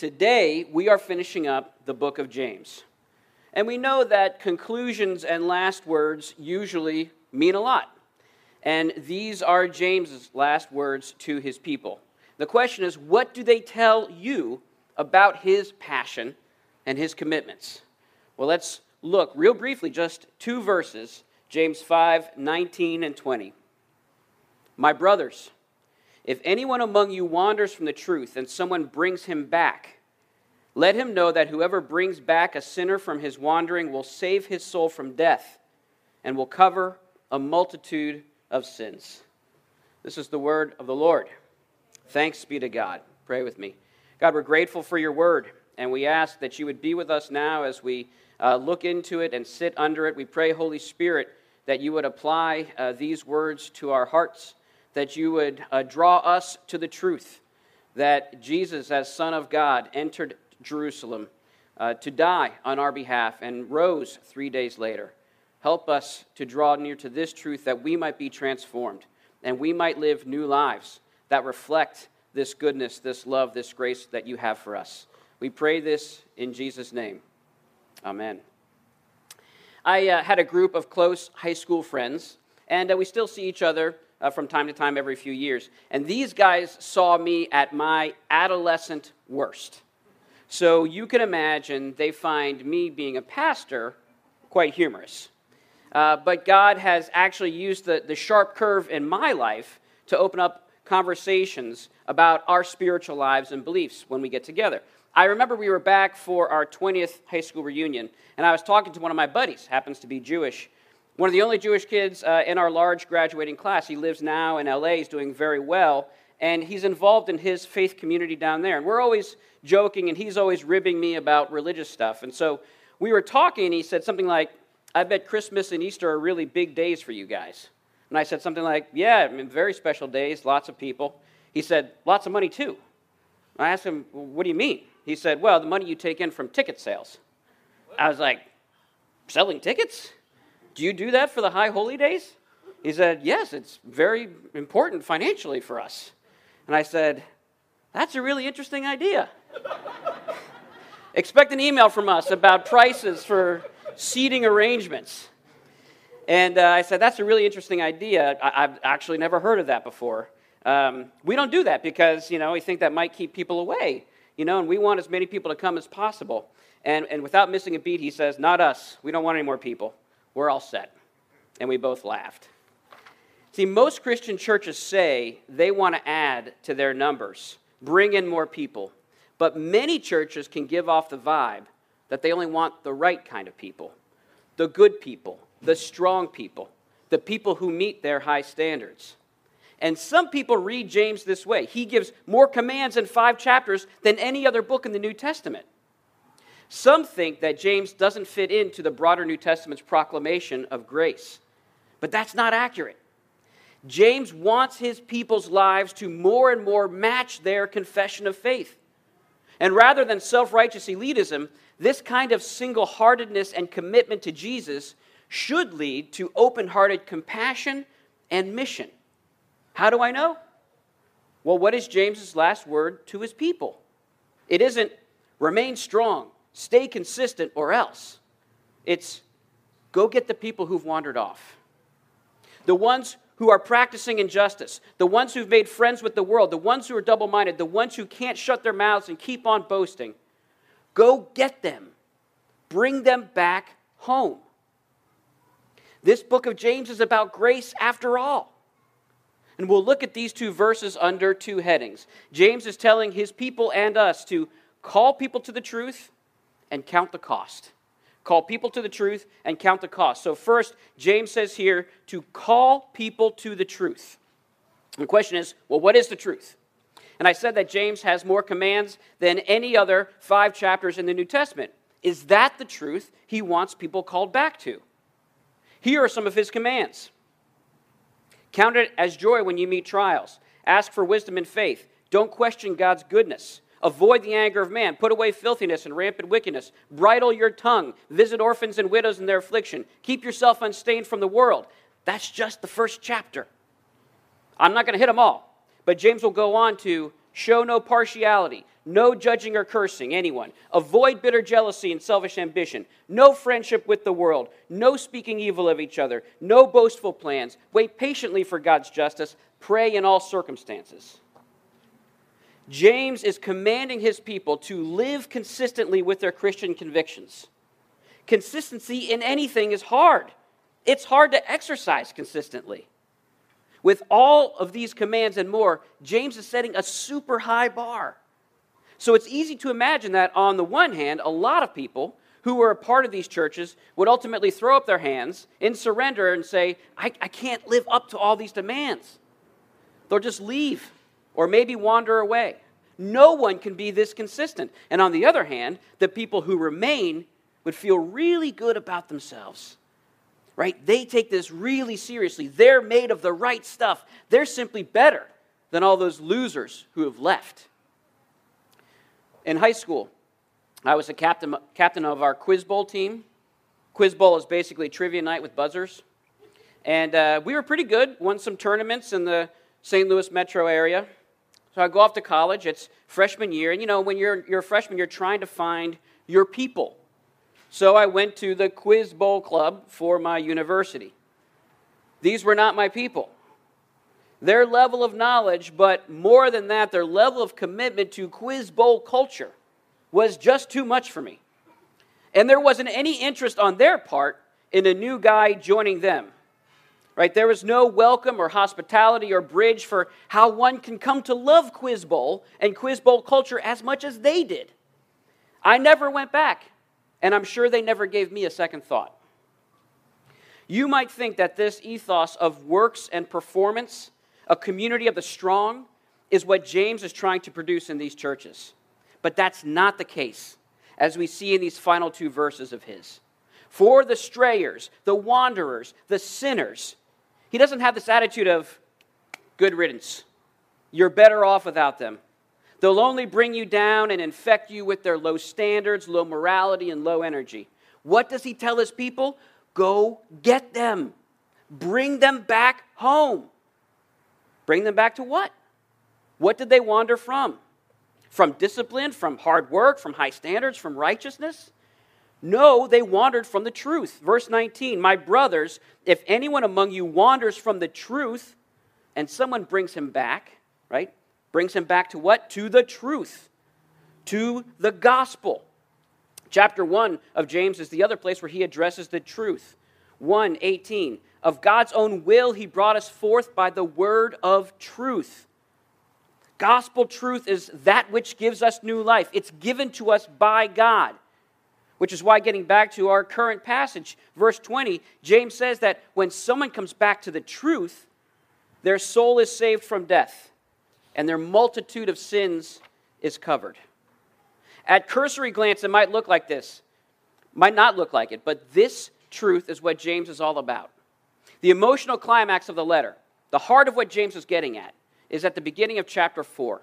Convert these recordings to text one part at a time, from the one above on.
Today, we are finishing up the book of James. And we know that conclusions and last words usually mean a lot. And these are James's last words to his people. The question is, what do they tell you about his passion and his commitments? Well, let's look real briefly, just two verses James 5 19 and 20. My brothers, if anyone among you wanders from the truth and someone brings him back, let him know that whoever brings back a sinner from his wandering will save his soul from death and will cover a multitude of sins. This is the word of the Lord. Thanks be to God. Pray with me. God, we're grateful for your word, and we ask that you would be with us now as we uh, look into it and sit under it. We pray, Holy Spirit, that you would apply uh, these words to our hearts, that you would uh, draw us to the truth that Jesus, as Son of God, entered Jerusalem uh, to die on our behalf and rose three days later. Help us to draw near to this truth that we might be transformed and we might live new lives that reflect this goodness, this love, this grace that you have for us. We pray this in Jesus' name. Amen. I uh, had a group of close high school friends, and uh, we still see each other uh, from time to time every few years. And these guys saw me at my adolescent worst. So you can imagine they find me being a pastor quite humorous. Uh, but God has actually used the, the sharp curve in my life to open up conversations about our spiritual lives and beliefs when we get together. I remember we were back for our 20th high school reunion, and I was talking to one of my buddies, happens to be Jewish, one of the only Jewish kids uh, in our large graduating class. He lives now in LA, he's doing very well, and he's involved in his faith community down there. And we're always joking, and he's always ribbing me about religious stuff. And so we were talking, and he said something like, I bet Christmas and Easter are really big days for you guys. And I said something like, Yeah, I mean, very special days, lots of people. He said, Lots of money too. I asked him, What do you mean? He said, Well, the money you take in from ticket sales. I was like, Selling tickets? Do you do that for the high holy days? He said, Yes, it's very important financially for us. And I said, That's a really interesting idea. Expect an email from us about prices for seating arrangements. And uh, I said, That's a really interesting idea. I- have actually never heard of that before. Um, we don't do that because, you know, we think that might keep people away, you know, and we want as many people to come as possible. And, and without missing a beat, he says, Not us. We don't want any more people. We're all set. And we both laughed. See, most Christian churches say they want to add to their numbers, bring in more people. But many churches can give off the vibe that they only want the right kind of people the good people, the strong people, the people who meet their high standards. And some people read James this way he gives more commands in five chapters than any other book in the New Testament. Some think that James doesn't fit into the broader New Testament's proclamation of grace, but that's not accurate. James wants his people's lives to more and more match their confession of faith. And rather than self righteous elitism, this kind of single heartedness and commitment to Jesus should lead to open hearted compassion and mission. How do I know? Well, what is James's last word to his people? It isn't remain strong, stay consistent, or else. It's go get the people who've wandered off. The ones who are practicing injustice, the ones who've made friends with the world, the ones who are double minded, the ones who can't shut their mouths and keep on boasting. Go get them, bring them back home. This book of James is about grace after all. And we'll look at these two verses under two headings. James is telling his people and us to call people to the truth and count the cost. Call people to the truth and count the cost. So, first, James says here to call people to the truth. The question is well, what is the truth? And I said that James has more commands than any other five chapters in the New Testament. Is that the truth he wants people called back to? Here are some of his commands Count it as joy when you meet trials. Ask for wisdom and faith. Don't question God's goodness. Avoid the anger of man. Put away filthiness and rampant wickedness. Bridle your tongue. Visit orphans and widows in their affliction. Keep yourself unstained from the world. That's just the first chapter. I'm not going to hit them all, but James will go on to show no partiality, no judging or cursing anyone. Avoid bitter jealousy and selfish ambition. No friendship with the world. No speaking evil of each other. No boastful plans. Wait patiently for God's justice. Pray in all circumstances. James is commanding his people to live consistently with their Christian convictions. Consistency in anything is hard. It's hard to exercise consistently. With all of these commands and more, James is setting a super high bar. So it's easy to imagine that, on the one hand, a lot of people who were a part of these churches would ultimately throw up their hands in surrender and say, I, I can't live up to all these demands. They'll just leave or maybe wander away. No one can be this consistent. And on the other hand, the people who remain would feel really good about themselves right? They take this really seriously. They're made of the right stuff. They're simply better than all those losers who have left. In high school, I was a captain, captain of our quiz bowl team. Quiz bowl is basically trivia night with buzzers. And uh, we were pretty good, won some tournaments in the St. Louis metro area. So I go off to college. It's freshman year. And you know, when you're, you're a freshman, you're trying to find your people so I went to the Quiz Bowl Club for my university. These were not my people. Their level of knowledge, but more than that, their level of commitment to Quiz Bowl culture was just too much for me. And there wasn't any interest on their part in a new guy joining them. Right? There was no welcome or hospitality or bridge for how one can come to love Quiz Bowl and Quiz Bowl culture as much as they did. I never went back and I'm sure they never gave me a second thought. You might think that this ethos of works and performance, a community of the strong, is what James is trying to produce in these churches. But that's not the case, as we see in these final two verses of his. For the strayers, the wanderers, the sinners, he doesn't have this attitude of good riddance. You're better off without them. They'll only bring you down and infect you with their low standards, low morality, and low energy. What does he tell his people? Go get them. Bring them back home. Bring them back to what? What did they wander from? From discipline, from hard work, from high standards, from righteousness? No, they wandered from the truth. Verse 19 My brothers, if anyone among you wanders from the truth and someone brings him back, right? brings him back to what? To the truth, to the gospel. Chapter 1 of James is the other place where he addresses the truth. 1 18. Of God's own will, he brought us forth by the word of truth. Gospel truth is that which gives us new life. It's given to us by God. Which is why, getting back to our current passage, verse 20, James says that when someone comes back to the truth, their soul is saved from death and their multitude of sins is covered. At cursory glance, it might look like this, might not look like it, but this truth is what James is all about. The emotional climax of the letter, the heart of what James is getting at, is at the beginning of chapter 4,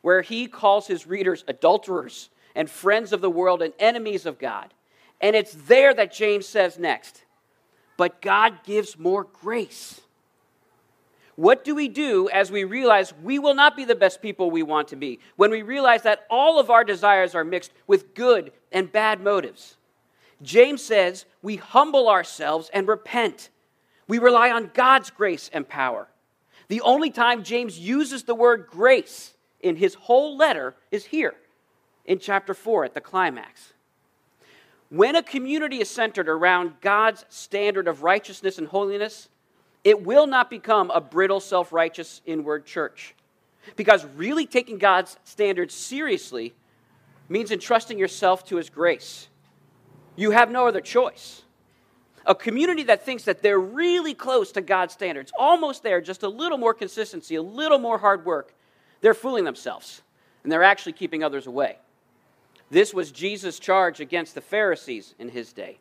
where he calls his readers adulterers and friends of the world and enemies of God. And it's there that James says next, but God gives more grace. What do we do as we realize we will not be the best people we want to be? When we realize that all of our desires are mixed with good and bad motives? James says we humble ourselves and repent. We rely on God's grace and power. The only time James uses the word grace in his whole letter is here in chapter 4 at the climax. When a community is centered around God's standard of righteousness and holiness, it will not become a brittle, self righteous, inward church. Because really taking God's standards seriously means entrusting yourself to His grace. You have no other choice. A community that thinks that they're really close to God's standards, almost there, just a little more consistency, a little more hard work, they're fooling themselves and they're actually keeping others away. This was Jesus' charge against the Pharisees in his day.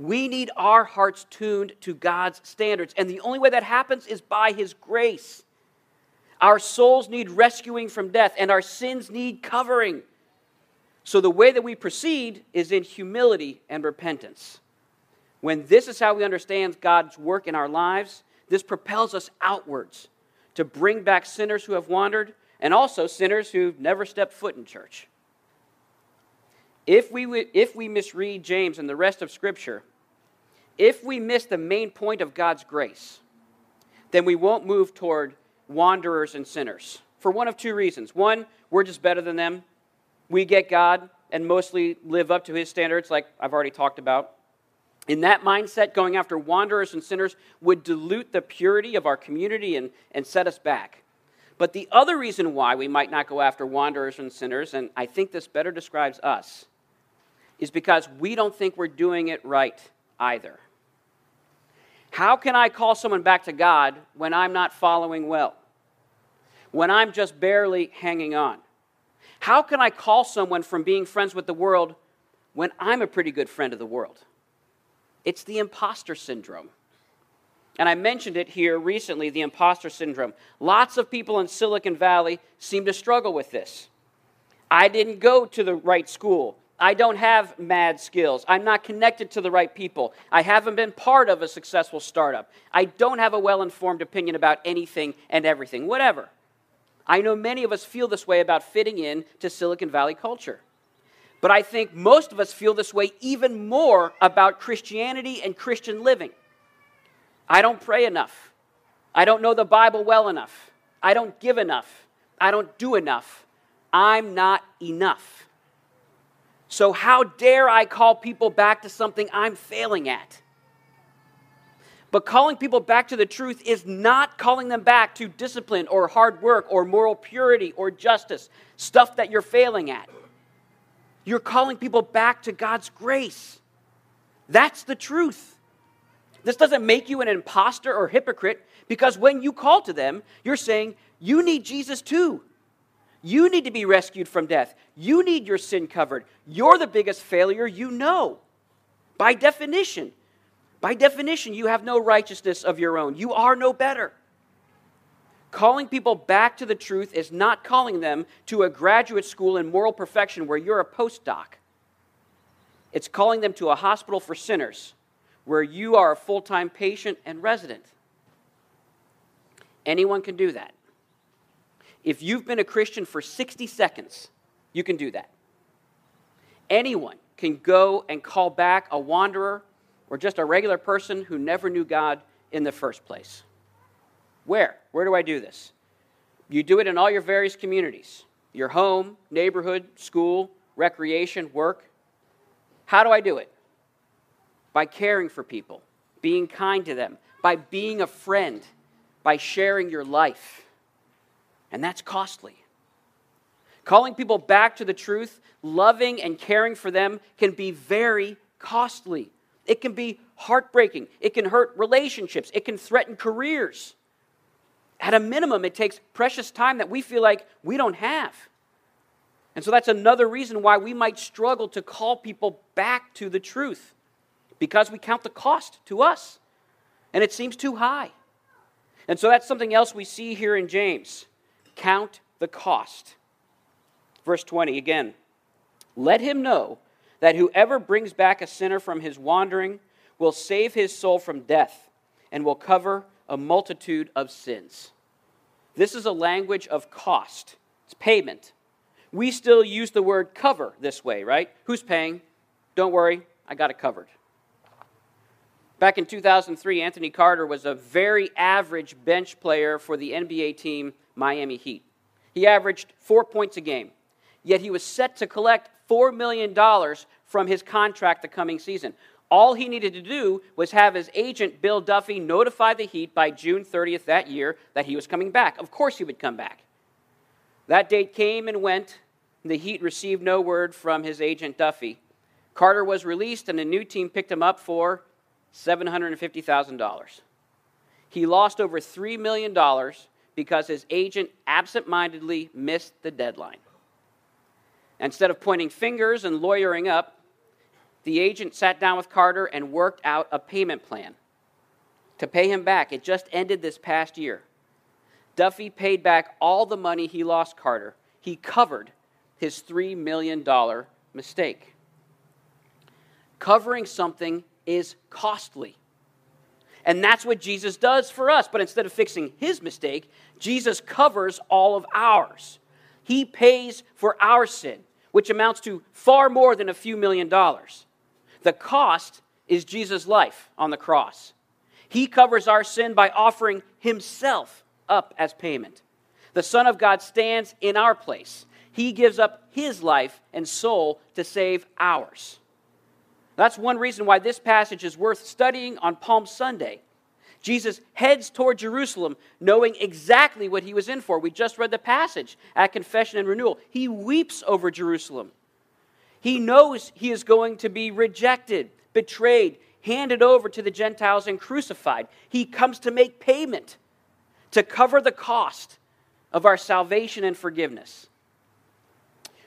We need our hearts tuned to God's standards. And the only way that happens is by His grace. Our souls need rescuing from death, and our sins need covering. So the way that we proceed is in humility and repentance. When this is how we understand God's work in our lives, this propels us outwards to bring back sinners who have wandered and also sinners who've never stepped foot in church. If we, if we misread James and the rest of Scripture, if we miss the main point of God's grace, then we won't move toward wanderers and sinners for one of two reasons. One, we're just better than them. We get God and mostly live up to his standards, like I've already talked about. In that mindset, going after wanderers and sinners would dilute the purity of our community and, and set us back. But the other reason why we might not go after wanderers and sinners, and I think this better describes us, is because we don't think we're doing it right either. How can I call someone back to God when I'm not following well? When I'm just barely hanging on? How can I call someone from being friends with the world when I'm a pretty good friend of the world? It's the imposter syndrome. And I mentioned it here recently the imposter syndrome. Lots of people in Silicon Valley seem to struggle with this. I didn't go to the right school. I don't have mad skills. I'm not connected to the right people. I haven't been part of a successful startup. I don't have a well informed opinion about anything and everything, whatever. I know many of us feel this way about fitting in to Silicon Valley culture. But I think most of us feel this way even more about Christianity and Christian living. I don't pray enough. I don't know the Bible well enough. I don't give enough. I don't do enough. I'm not enough. So, how dare I call people back to something I'm failing at? But calling people back to the truth is not calling them back to discipline or hard work or moral purity or justice, stuff that you're failing at. You're calling people back to God's grace. That's the truth. This doesn't make you an impostor or hypocrite because when you call to them, you're saying, You need Jesus too. You need to be rescued from death. You need your sin covered. You're the biggest failure you know. By definition, by definition, you have no righteousness of your own. You are no better. Calling people back to the truth is not calling them to a graduate school in moral perfection where you're a postdoc. It's calling them to a hospital for sinners where you are a full time patient and resident. Anyone can do that. If you've been a Christian for 60 seconds, you can do that. Anyone can go and call back a wanderer or just a regular person who never knew God in the first place. Where? Where do I do this? You do it in all your various communities your home, neighborhood, school, recreation, work. How do I do it? By caring for people, being kind to them, by being a friend, by sharing your life and that's costly. Calling people back to the truth, loving and caring for them can be very costly. It can be heartbreaking. It can hurt relationships. It can threaten careers. At a minimum, it takes precious time that we feel like we don't have. And so that's another reason why we might struggle to call people back to the truth because we count the cost to us and it seems too high. And so that's something else we see here in James. Count the cost. Verse 20 again. Let him know that whoever brings back a sinner from his wandering will save his soul from death and will cover a multitude of sins. This is a language of cost, it's payment. We still use the word cover this way, right? Who's paying? Don't worry, I got it covered. Back in 2003, Anthony Carter was a very average bench player for the NBA team Miami Heat. He averaged four points a game, yet he was set to collect $4 million from his contract the coming season. All he needed to do was have his agent, Bill Duffy, notify the Heat by June 30th that year that he was coming back. Of course, he would come back. That date came and went. The Heat received no word from his agent, Duffy. Carter was released, and a new team picked him up for $750,000. He lost over $3 million because his agent absent-mindedly missed the deadline. Instead of pointing fingers and lawyering up, the agent sat down with Carter and worked out a payment plan to pay him back. It just ended this past year. Duffy paid back all the money he lost Carter. He covered his $3 million mistake. Covering something is costly. And that's what Jesus does for us. But instead of fixing his mistake, Jesus covers all of ours. He pays for our sin, which amounts to far more than a few million dollars. The cost is Jesus' life on the cross. He covers our sin by offering himself up as payment. The Son of God stands in our place. He gives up his life and soul to save ours. That's one reason why this passage is worth studying on Palm Sunday. Jesus heads toward Jerusalem knowing exactly what he was in for. We just read the passage at Confession and Renewal. He weeps over Jerusalem. He knows he is going to be rejected, betrayed, handed over to the Gentiles, and crucified. He comes to make payment to cover the cost of our salvation and forgiveness.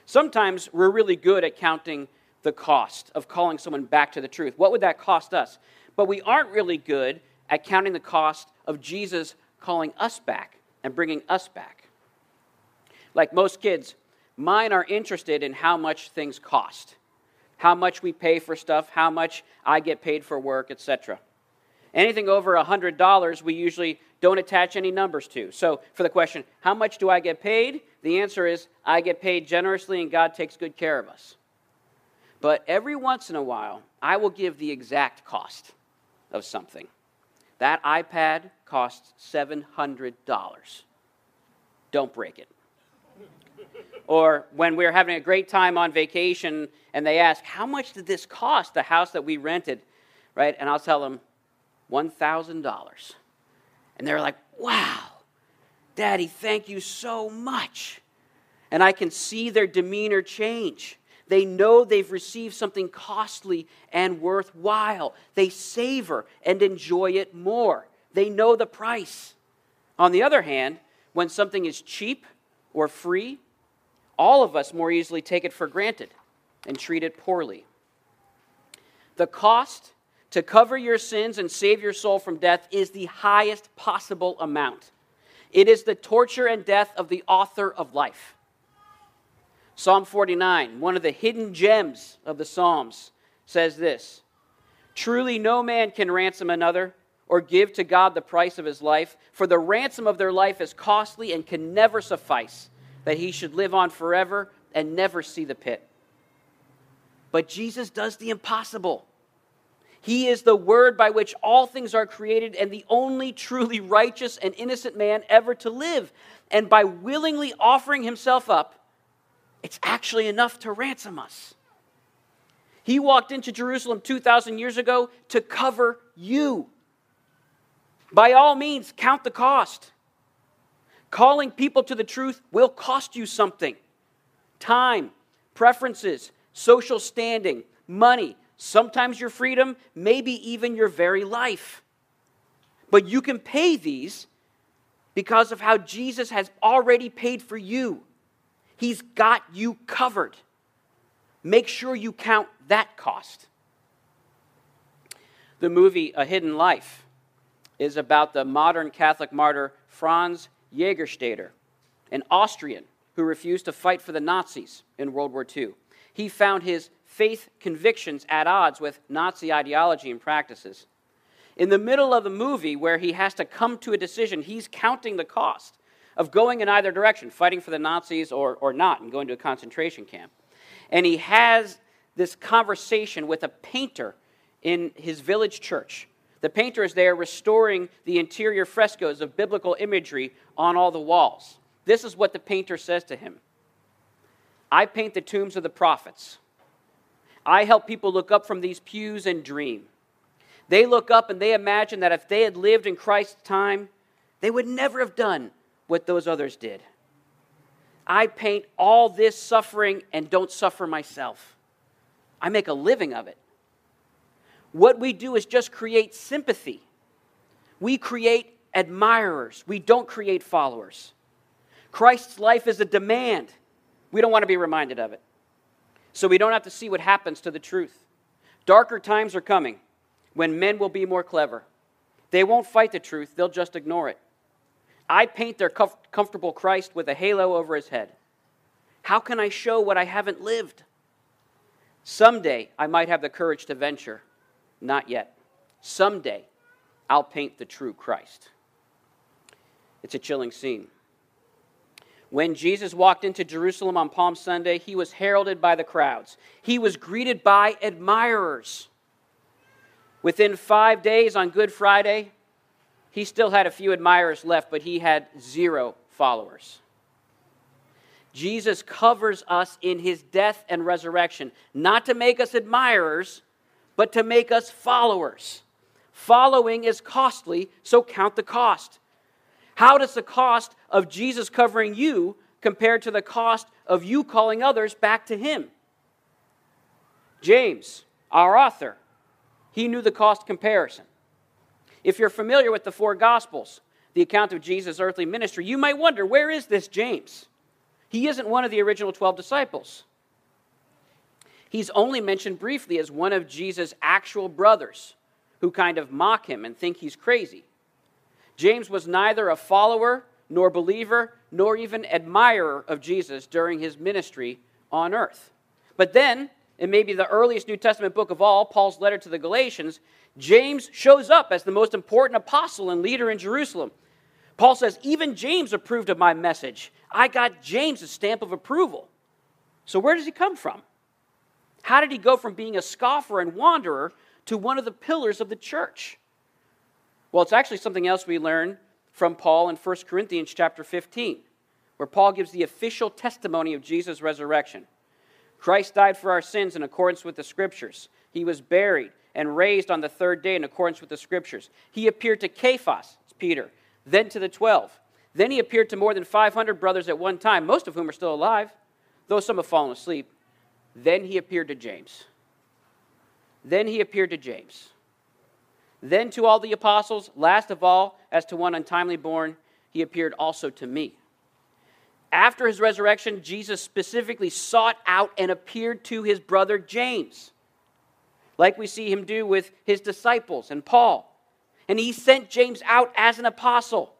Sometimes we're really good at counting the cost of calling someone back to the truth. What would that cost us? But we aren't really good at counting the cost of Jesus calling us back and bringing us back. Like most kids, mine are interested in how much things cost, how much we pay for stuff, how much I get paid for work, etc. Anything over $100, we usually don't attach any numbers to. So, for the question, how much do I get paid? The answer is, I get paid generously and God takes good care of us. But every once in a while, I will give the exact cost of something. That iPad costs $700. Don't break it. or when we're having a great time on vacation and they ask, How much did this cost, the house that we rented? Right? And I'll tell them, $1,000. And they're like, Wow, Daddy, thank you so much. And I can see their demeanor change. They know they've received something costly and worthwhile. They savor and enjoy it more. They know the price. On the other hand, when something is cheap or free, all of us more easily take it for granted and treat it poorly. The cost to cover your sins and save your soul from death is the highest possible amount. It is the torture and death of the author of life. Psalm 49, one of the hidden gems of the Psalms, says this Truly, no man can ransom another or give to God the price of his life, for the ransom of their life is costly and can never suffice, that he should live on forever and never see the pit. But Jesus does the impossible. He is the word by which all things are created and the only truly righteous and innocent man ever to live. And by willingly offering himself up, it's actually enough to ransom us. He walked into Jerusalem 2,000 years ago to cover you. By all means, count the cost. Calling people to the truth will cost you something time, preferences, social standing, money, sometimes your freedom, maybe even your very life. But you can pay these because of how Jesus has already paid for you. He's got you covered. Make sure you count that cost. The movie A Hidden Life is about the modern Catholic martyr Franz Jägerstätter, an Austrian who refused to fight for the Nazis in World War II. He found his faith convictions at odds with Nazi ideology and practices. In the middle of the movie, where he has to come to a decision, he's counting the cost of going in either direction, fighting for the Nazis or, or not, and going to a concentration camp. And he has this conversation with a painter in his village church. The painter is there restoring the interior frescoes of biblical imagery on all the walls. This is what the painter says to him I paint the tombs of the prophets. I help people look up from these pews and dream. They look up and they imagine that if they had lived in Christ's time, they would never have done what those others did. I paint all this suffering and don't suffer myself. I make a living of it. What we do is just create sympathy. We create admirers, we don't create followers. Christ's life is a demand. We don't want to be reminded of it. So we don't have to see what happens to the truth. Darker times are coming when men will be more clever. They won't fight the truth, they'll just ignore it. I paint their comf- comfortable Christ with a halo over his head. How can I show what I haven't lived? Someday I might have the courage to venture. Not yet. Someday I'll paint the true Christ. It's a chilling scene. When Jesus walked into Jerusalem on Palm Sunday, he was heralded by the crowds. He was greeted by admirers. Within five days on Good Friday, he still had a few admirers left, but he had zero followers. Jesus covers us in his death and resurrection, not to make us admirers, but to make us followers. Following is costly, so count the cost. How does the cost of Jesus covering you compare to the cost of you calling others back to him? James, our author, he knew the cost comparison. If you're familiar with the four Gospels, the account of Jesus' earthly ministry, you might wonder where is this James? He isn't one of the original 12 disciples. He's only mentioned briefly as one of Jesus' actual brothers who kind of mock him and think he's crazy. James was neither a follower nor believer nor even admirer of Jesus during his ministry on earth. But then, in maybe the earliest New Testament book of all, Paul's letter to the Galatians, James shows up as the most important apostle and leader in Jerusalem. Paul says, Even James approved of my message. I got James' stamp of approval. So, where does he come from? How did he go from being a scoffer and wanderer to one of the pillars of the church? Well, it's actually something else we learn from Paul in 1 Corinthians chapter 15, where Paul gives the official testimony of Jesus' resurrection. Christ died for our sins in accordance with the scriptures. He was buried and raised on the third day in accordance with the scriptures. He appeared to Cephas, Peter, then to the twelve. Then he appeared to more than 500 brothers at one time, most of whom are still alive, though some have fallen asleep. Then he appeared to James. Then he appeared to James. Then to all the apostles, last of all, as to one untimely born, he appeared also to me. After his resurrection, Jesus specifically sought out and appeared to his brother James, like we see him do with his disciples and Paul. And he sent James out as an apostle.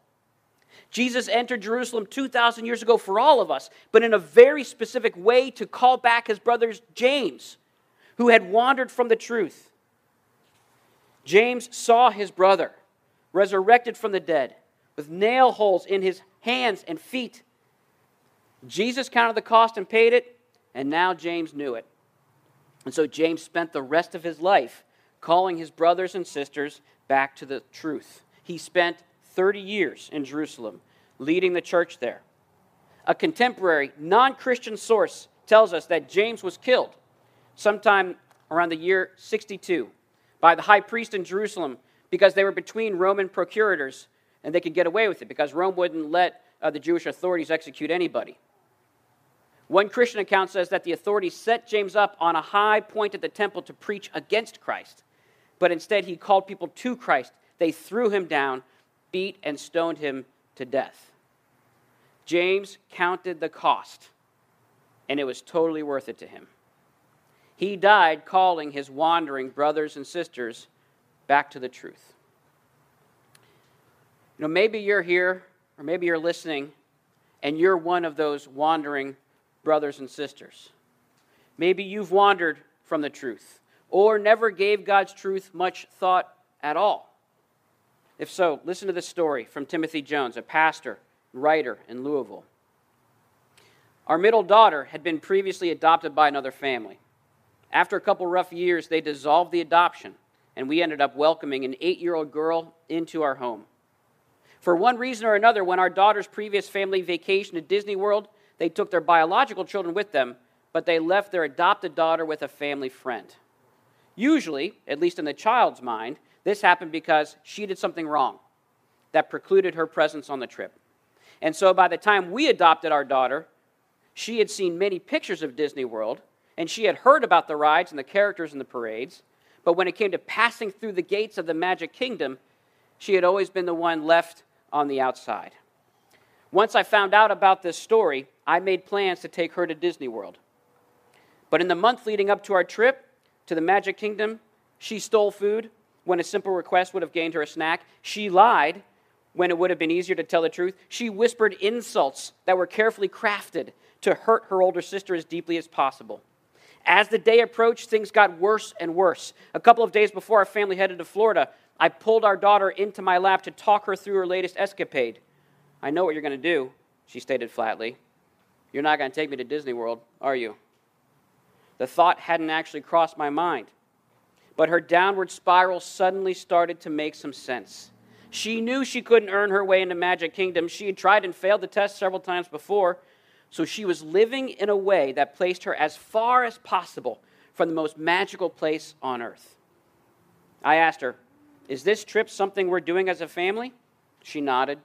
Jesus entered Jerusalem 2,000 years ago for all of us, but in a very specific way to call back his brother James, who had wandered from the truth. James saw his brother resurrected from the dead with nail holes in his hands and feet. Jesus counted the cost and paid it, and now James knew it. And so James spent the rest of his life calling his brothers and sisters back to the truth. He spent 30 years in Jerusalem leading the church there. A contemporary, non Christian source tells us that James was killed sometime around the year 62 by the high priest in Jerusalem because they were between Roman procurators and they could get away with it because Rome wouldn't let uh, the Jewish authorities execute anybody. One Christian account says that the authorities set James up on a high point at the temple to preach against Christ, but instead he called people to Christ. They threw him down, beat, and stoned him to death. James counted the cost, and it was totally worth it to him. He died calling his wandering brothers and sisters back to the truth. You know, maybe you're here, or maybe you're listening, and you're one of those wandering brothers and sisters. Maybe you've wandered from the truth, or never gave God's truth much thought at all. If so, listen to this story from Timothy Jones, a pastor, writer in Louisville. Our middle daughter had been previously adopted by another family. After a couple rough years, they dissolved the adoption, and we ended up welcoming an eight year old girl into our home. For one reason or another, when our daughter's previous family vacationed to Disney World, they took their biological children with them, but they left their adopted daughter with a family friend. Usually, at least in the child's mind, this happened because she did something wrong that precluded her presence on the trip. And so by the time we adopted our daughter, she had seen many pictures of Disney World and she had heard about the rides and the characters and the parades, but when it came to passing through the gates of the Magic Kingdom, she had always been the one left on the outside. Once I found out about this story, I made plans to take her to Disney World. But in the month leading up to our trip to the Magic Kingdom, she stole food when a simple request would have gained her a snack. She lied when it would have been easier to tell the truth. She whispered insults that were carefully crafted to hurt her older sister as deeply as possible. As the day approached, things got worse and worse. A couple of days before our family headed to Florida, I pulled our daughter into my lap to talk her through her latest escapade. I know what you're going to do, she stated flatly. You're not going to take me to Disney World, are you? The thought hadn't actually crossed my mind, but her downward spiral suddenly started to make some sense. She knew she couldn't earn her way into Magic Kingdom. She had tried and failed the test several times before, so she was living in a way that placed her as far as possible from the most magical place on earth. I asked her, Is this trip something we're doing as a family? She nodded,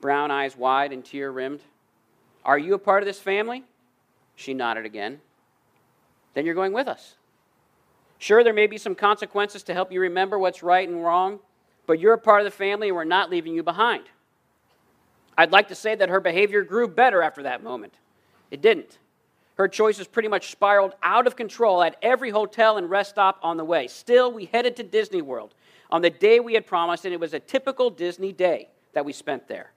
brown eyes wide and tear rimmed. Are you a part of this family? She nodded again. Then you're going with us. Sure, there may be some consequences to help you remember what's right and wrong, but you're a part of the family and we're not leaving you behind. I'd like to say that her behavior grew better after that moment. It didn't. Her choices pretty much spiraled out of control at every hotel and rest stop on the way. Still, we headed to Disney World on the day we had promised, and it was a typical Disney day that we spent there.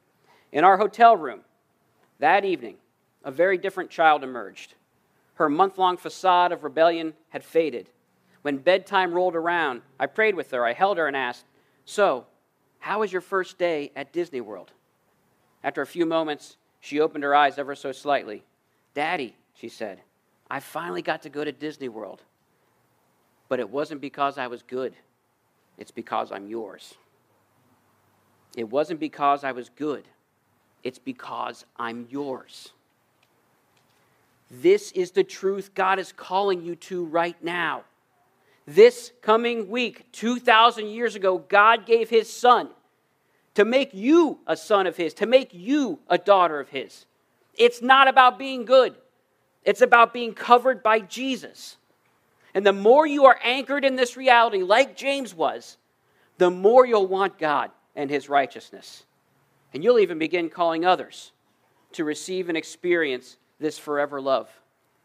In our hotel room, that evening, a very different child emerged. Her month long facade of rebellion had faded. When bedtime rolled around, I prayed with her. I held her and asked, So, how was your first day at Disney World? After a few moments, she opened her eyes ever so slightly. Daddy, she said, I finally got to go to Disney World. But it wasn't because I was good, it's because I'm yours. It wasn't because I was good, it's because I'm yours. This is the truth God is calling you to right now. This coming week, 2,000 years ago, God gave His Son to make you a son of His, to make you a daughter of His. It's not about being good, it's about being covered by Jesus. And the more you are anchored in this reality, like James was, the more you'll want God and His righteousness. And you'll even begin calling others to receive and experience this forever love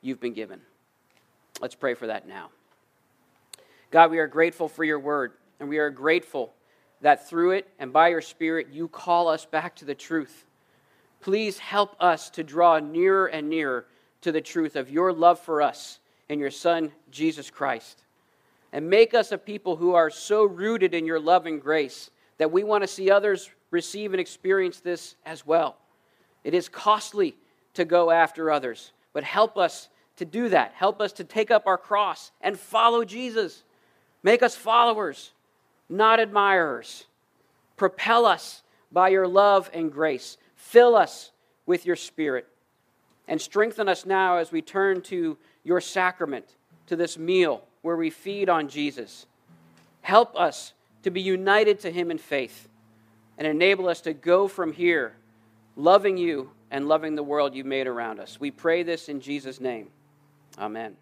you've been given. Let's pray for that now. God, we are grateful for your word, and we are grateful that through it and by your Spirit, you call us back to the truth. Please help us to draw nearer and nearer to the truth of your love for us and your Son, Jesus Christ. And make us a people who are so rooted in your love and grace that we want to see others receive and experience this as well. It is costly to go after others, but help us to do that. Help us to take up our cross and follow Jesus. Make us followers, not admirers. Propel us by your love and grace. Fill us with your spirit and strengthen us now as we turn to your sacrament, to this meal where we feed on Jesus. Help us to be united to him in faith and enable us to go from here loving you and loving the world you've made around us. We pray this in Jesus' name. Amen.